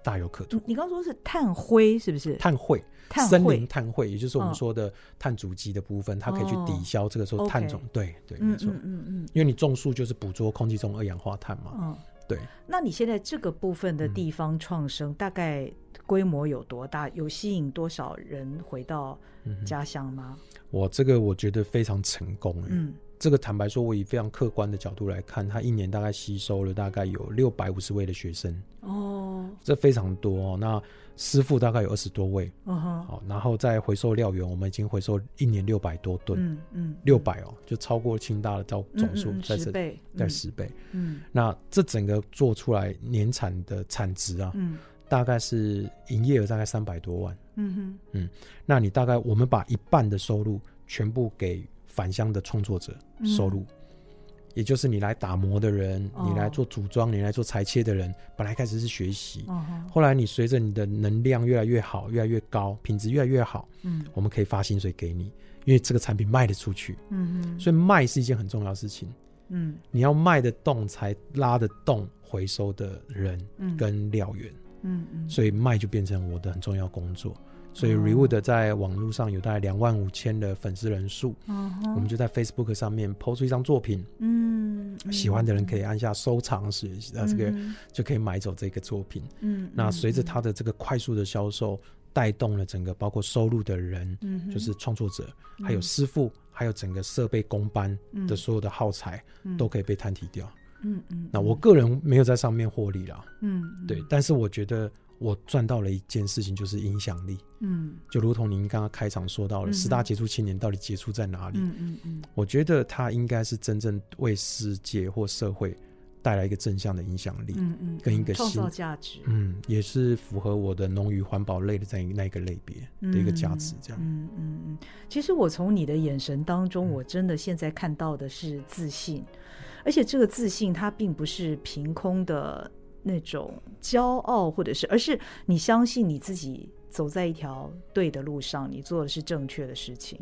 大有可图。你刚刚说是炭灰是不是？碳灰。森林碳灰，也就是我们说的碳足迹的部分，哦、它可以去抵消这个时候碳种。对对，没错。嗯嗯嗯，因为你种树就是捕捉空气中二氧化碳嘛。嗯，对。那你现在这个部分的地方创生大概规模有多大？有吸引多少人回到家乡吗？我这个我觉得非常成功。嗯。这个坦白说，我以非常客观的角度来看，他一年大概吸收了大概有六百五十位的学生哦，这非常多哦。那师傅大概有二十多位，好，然后再回收料源，我们已经回收一年六百多吨，嗯嗯，六百哦，就超过清大的总总数，在十倍，在十倍，嗯，那这整个做出来年产的产值啊，嗯，大概是营业额大概三百多万，嗯哼，嗯，那你大概我们把一半的收入全部给。返乡的创作者收入，嗯、也就是你来打磨的人，哦、你来做组装，你来做裁切的人，本来开始是学习，哦、后来你随着你的能量越来越好，越来越高，品质越来越好，嗯，我们可以发薪水给你，因为这个产品卖得出去，嗯哼，所以卖是一件很重要的事情，嗯，你要卖得动才拉得动回收的人跟料源，嗯嗯，所以卖就变成我的很重要工作。所以 Rewood 在网络上有大概两万五千的粉丝人数，嗯、我们就在 Facebook 上面 PO 出一张作品，嗯，喜欢的人可以按下收藏时，这个就可以买走这个作品，嗯，那随着它的这个快速的销售，带动了整个包括收入的人，嗯，就是创作者，还有师傅，还有整个设备工班的所有的耗材，嗯、都可以被摊提掉，嗯嗯，那我个人没有在上面获利了，嗯，对，但是我觉得。我赚到了一件事情，就是影响力。嗯，就如同您刚刚开场说到了，十大杰出青年到底杰出在哪里？嗯嗯嗯，我觉得他应该是真正为世界或社会带来一个正向的影响力。嗯嗯，跟一个创造价值。嗯，也是符合我的农渔环保类的这样那一个类别的一个价值。这样。嗯嗯嗯。其实我从你的眼神当中，我真的现在看到的是自信，而且这个自信它并不是凭空的。那种骄傲，或者是，而是你相信你自己走在一条对的路上，你做的是正确的事情。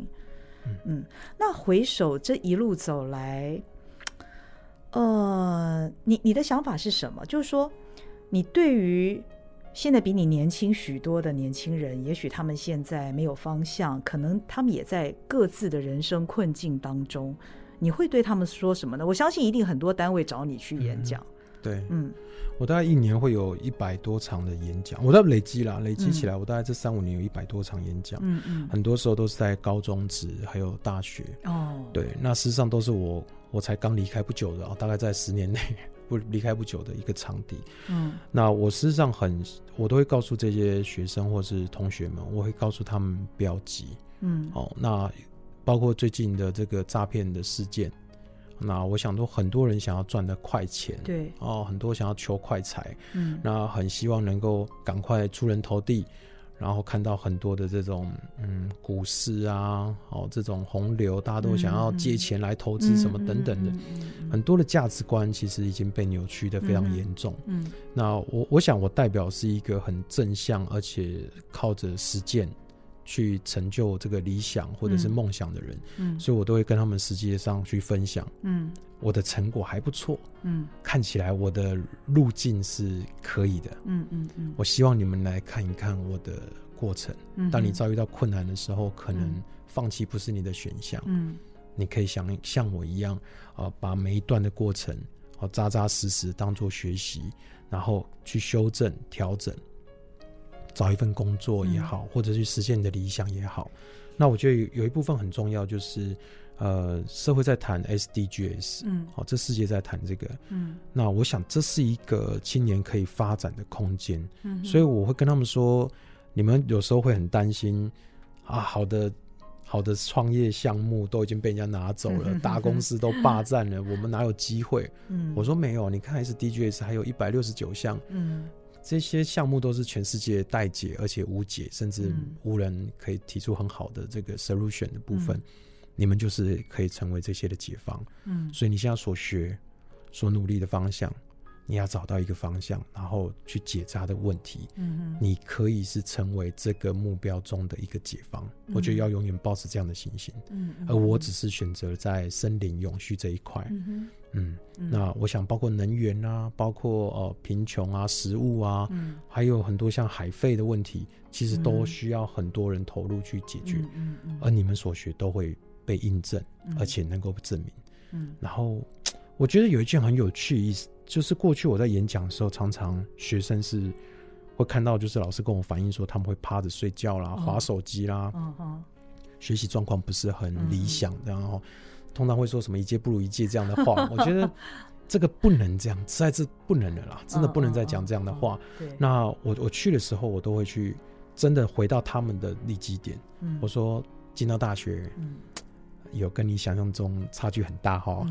嗯，嗯，那回首这一路走来，呃，你你的想法是什么？就是说，你对于现在比你年轻许多的年轻人，也许他们现在没有方向，可能他们也在各自的人生困境当中，你会对他们说什么呢？我相信一定很多单位找你去演讲。嗯对，嗯，我大概一年会有一百多场的演讲，我都累积了，累积起来，我大概这三五年有一百多场演讲，嗯嗯，很多时候都是在高中职还有大学，哦，对，那事实上都是我我才刚离开不久的啊，大概在十年内 不离开不久的一个场地，嗯，那我事实上很，我都会告诉这些学生或是同学们，我会告诉他们不要急，嗯，哦，那包括最近的这个诈骗的事件。那我想，都很多人想要赚的快钱，对。哦，很多想要求快财，嗯，那很希望能够赶快出人头地，然后看到很多的这种嗯股市啊，哦这种洪流，大家都想要借钱来投资什么等等的，很多的价值观其实已经被扭曲的非常严重，嗯，嗯，那我我想我代表是一个很正向，而且靠着实践。去成就这个理想或者是梦想的人，嗯，嗯，所以我都会跟他们实际上去分享，嗯，我的成果还不错，嗯，看起来我的路径是可以的，嗯嗯嗯，嗯嗯，我希望你们来看一看我的过程，嗯，当你遭遇到困难的时候，可能放弃不是你的选项，嗯，你可以想像我一样，啊，把每一段的过程，啊，扎扎实实当做学习，然后去修正调整。找一份工作也好，嗯、或者去实现你的理想也好，那我觉得有有一部分很重要，就是呃，社会在谈 SDGs，嗯，好，这世界在谈这个，嗯，那我想这是一个青年可以发展的空间，嗯，所以我会跟他们说，你们有时候会很担心啊，好的好的创业项目都已经被人家拿走了，大公司都霸占了，我们哪有机会？嗯，我说没有，你看 SDGs 还有一百六十九项，嗯。这些项目都是全世界待解而且无解，甚至无人可以提出很好的这个 solution 的部分，嗯、你们就是可以成为这些的解放。嗯，所以你现在所学、所努力的方向。你要找到一个方向，然后去解他的问题。嗯哼，你可以是成为这个目标中的一个解方。嗯、我觉得要永远保持这样的信心。嗯，而我只是选择在森林永续这一块。嗯嗯，那我想包括能源啊，包括呃贫穷啊、食物啊，嗯，还有很多像海费的问题，其实都需要很多人投入去解决。嗯嗯，而你们所学都会被印证，而且能够证明。嗯，然后我觉得有一件很有趣的意思。就是过去我在演讲的时候，常常学生是会看到，就是老师跟我反映说他们会趴着睡觉啦、滑手机啦，学习状况不是很理想，然后通常会说什么一届不如一届这样的话。我觉得这个不能这样，实在是不能了啦，真的不能再讲这样的话。那我我去的时候，我都会去真的回到他们的立基点。我说进到大学，有跟你想象中差距很大哈。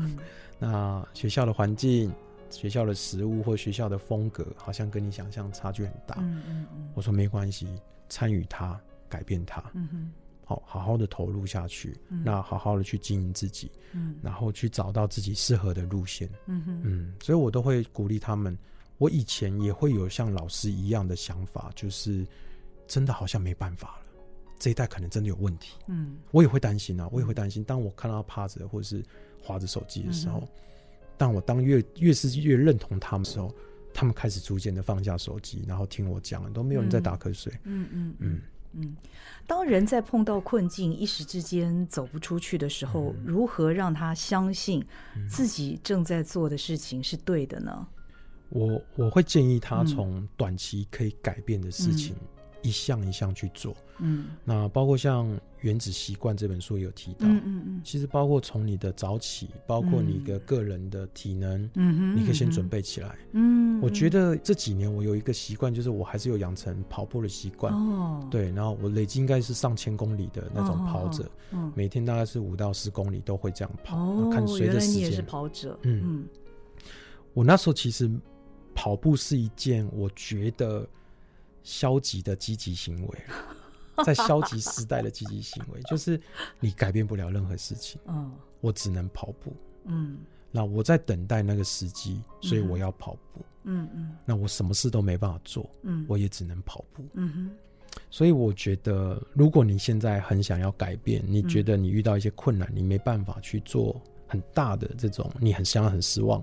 那学校的环境。学校的食物或学校的风格，好像跟你想象差距很大。嗯嗯嗯、我说没关系，参与它，改变它。嗯哼，好，好好的投入下去。嗯、那好好的去经营自己。嗯，然后去找到自己适合的路线。嗯哼，嗯，所以我都会鼓励他们。我以前也会有像老师一样的想法，就是真的好像没办法了，这一代可能真的有问题。嗯，我也会担心啊，我也会担心。当我看到他趴着或者是划着手机的时候。嗯但我当越越是越认同他们的时候，他们开始逐渐的放下手机，然后听我讲了，都没有人在打瞌睡。嗯嗯嗯嗯。当人在碰到困境，一时之间走不出去的时候，嗯、如何让他相信自己正在做的事情是对的呢？我我会建议他从短期可以改变的事情。嗯一项一项去做，嗯，那包括像《原子习惯》这本书也有提到，嗯嗯嗯，其实包括从你的早起，包括你的个人的体能，嗯，你可以先准备起来，嗯，我觉得这几年我有一个习惯，就是我还是有养成跑步的习惯，哦，对，然后我累计应该是上千公里的那种跑者，嗯，每天大概是五到十公里都会这样跑，哦，看随着时间，你也是跑者，嗯，我那时候其实跑步是一件我觉得。消极的积极行为，在消极时代的积极行为，就是你改变不了任何事情。嗯，我只能跑步。嗯，那我在等待那个时机，所以我要跑步。嗯嗯，那我什么事都没办法做。嗯，我也只能跑步。嗯哼，所以我觉得，如果你现在很想要改变，你觉得你遇到一些困难，你没办法去做很大的这种，你很想很失望，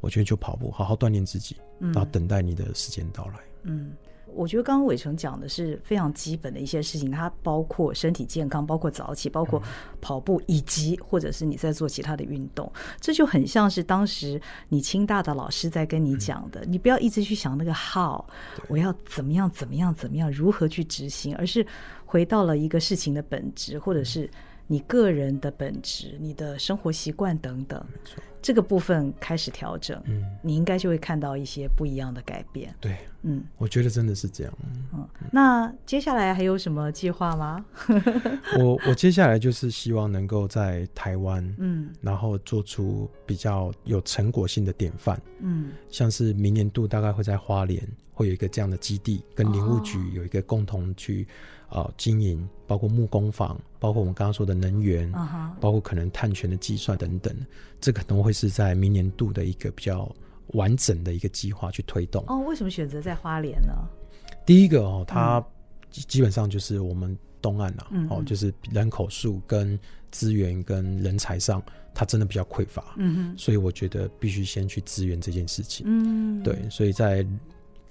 我觉得就跑步，好好锻炼自己，然后等待你的时间到来。嗯。我觉得刚刚伟成讲的是非常基本的一些事情，它包括身体健康，包括早起，包括跑步，以及或者是你在做其他的运动，这就很像是当时你清大的老师在跟你讲的，你不要一直去想那个 how，我要怎么样怎么样怎么样如何去执行，而是回到了一个事情的本质，或者是你个人的本质、你的生活习惯等等。这个部分开始调整，嗯，你应该就会看到一些不一样的改变。对，嗯，我觉得真的是这样。嗯，那接下来还有什么计划吗？我我接下来就是希望能够在台湾，嗯，然后做出比较有成果性的典范，嗯，像是明年度大概会在花莲会有一个这样的基地，跟林务局有一个共同去。啊，经营包括木工坊，包括我们刚刚说的能源，uh huh. 包括可能碳权的计算等等，这可能会是在明年度的一个比较完整的一个计划去推动。哦，为什么选择在花莲呢？第一个哦，它基本上就是我们东岸啊，嗯、哦，就是人口数跟资源跟人才上，它真的比较匮乏，嗯哼，所以我觉得必须先去支援这件事情，嗯，对，所以在。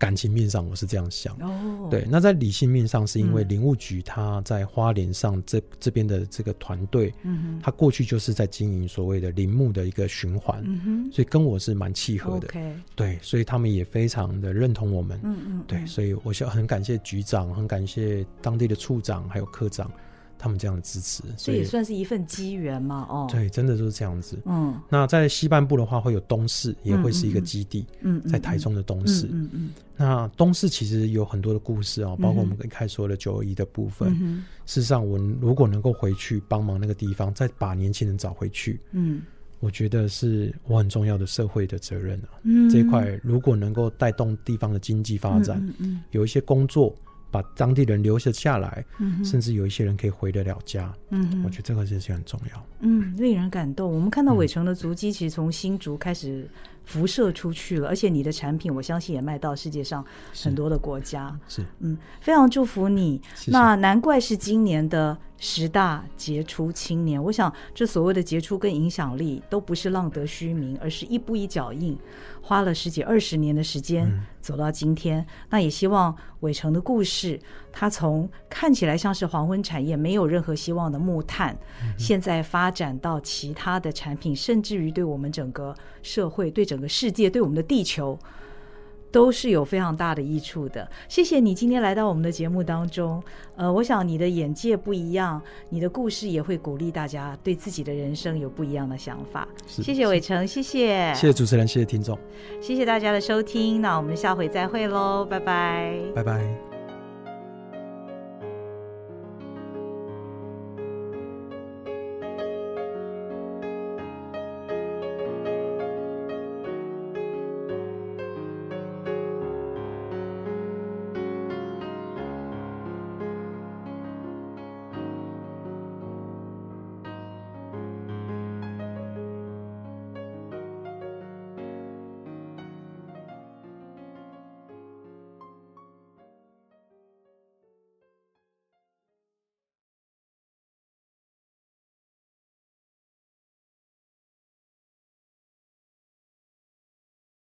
感情面上我是这样想，哦，对。那在理性面上，是因为林务局他在花莲上这这边的这个团队，嗯哼，他过去就是在经营所谓的林木的一个循环，嗯哼，所以跟我是蛮契合的。对，所以他们也非常的认同我们，嗯嗯，对，所以我想很感谢局长，很感谢当地的处长还有科长。他们这样的支持，所以也算是一份机缘嘛。哦，对，真的就是这样子。嗯，那在西半部的话，会有东势，也会是一个基地。嗯，在台中的东势。嗯嗯。那东势其实有很多的故事哦，包括我们一开始说的九二一的部分。嗯。事实上，我如果能够回去帮忙那个地方，再把年轻人找回去，嗯，我觉得是我很重要的社会的责任啊。嗯，这一块如果能够带动地方的经济发展，嗯嗯嗯，有一些工作。把当地人留下下来，嗯，甚至有一些人可以回得了家，嗯，我觉得这个事情很重要，嗯，令人感动。我们看到伟成的足迹，其实从新竹开始辐射出去了，而且你的产品，我相信也卖到世界上很多的国家，是，嗯，非常祝福你。那难怪是今年的十大杰出青年。我想，这所谓的杰出跟影响力，都不是浪得虚名，而是一步一脚印。花了十几二十年的时间走到今天，嗯、那也希望伟成的故事，他从看起来像是黄昏产业没有任何希望的木炭，嗯、现在发展到其他的产品，甚至于对我们整个社会、对整个世界、对我们的地球。都是有非常大的益处的。谢谢你今天来到我们的节目当中。呃，我想你的眼界不一样，你的故事也会鼓励大家对自己的人生有不一样的想法。谢谢伟成，谢谢，谢谢主持人，谢谢听众，谢谢大家的收听。那我们下回再会喽，拜拜，拜拜。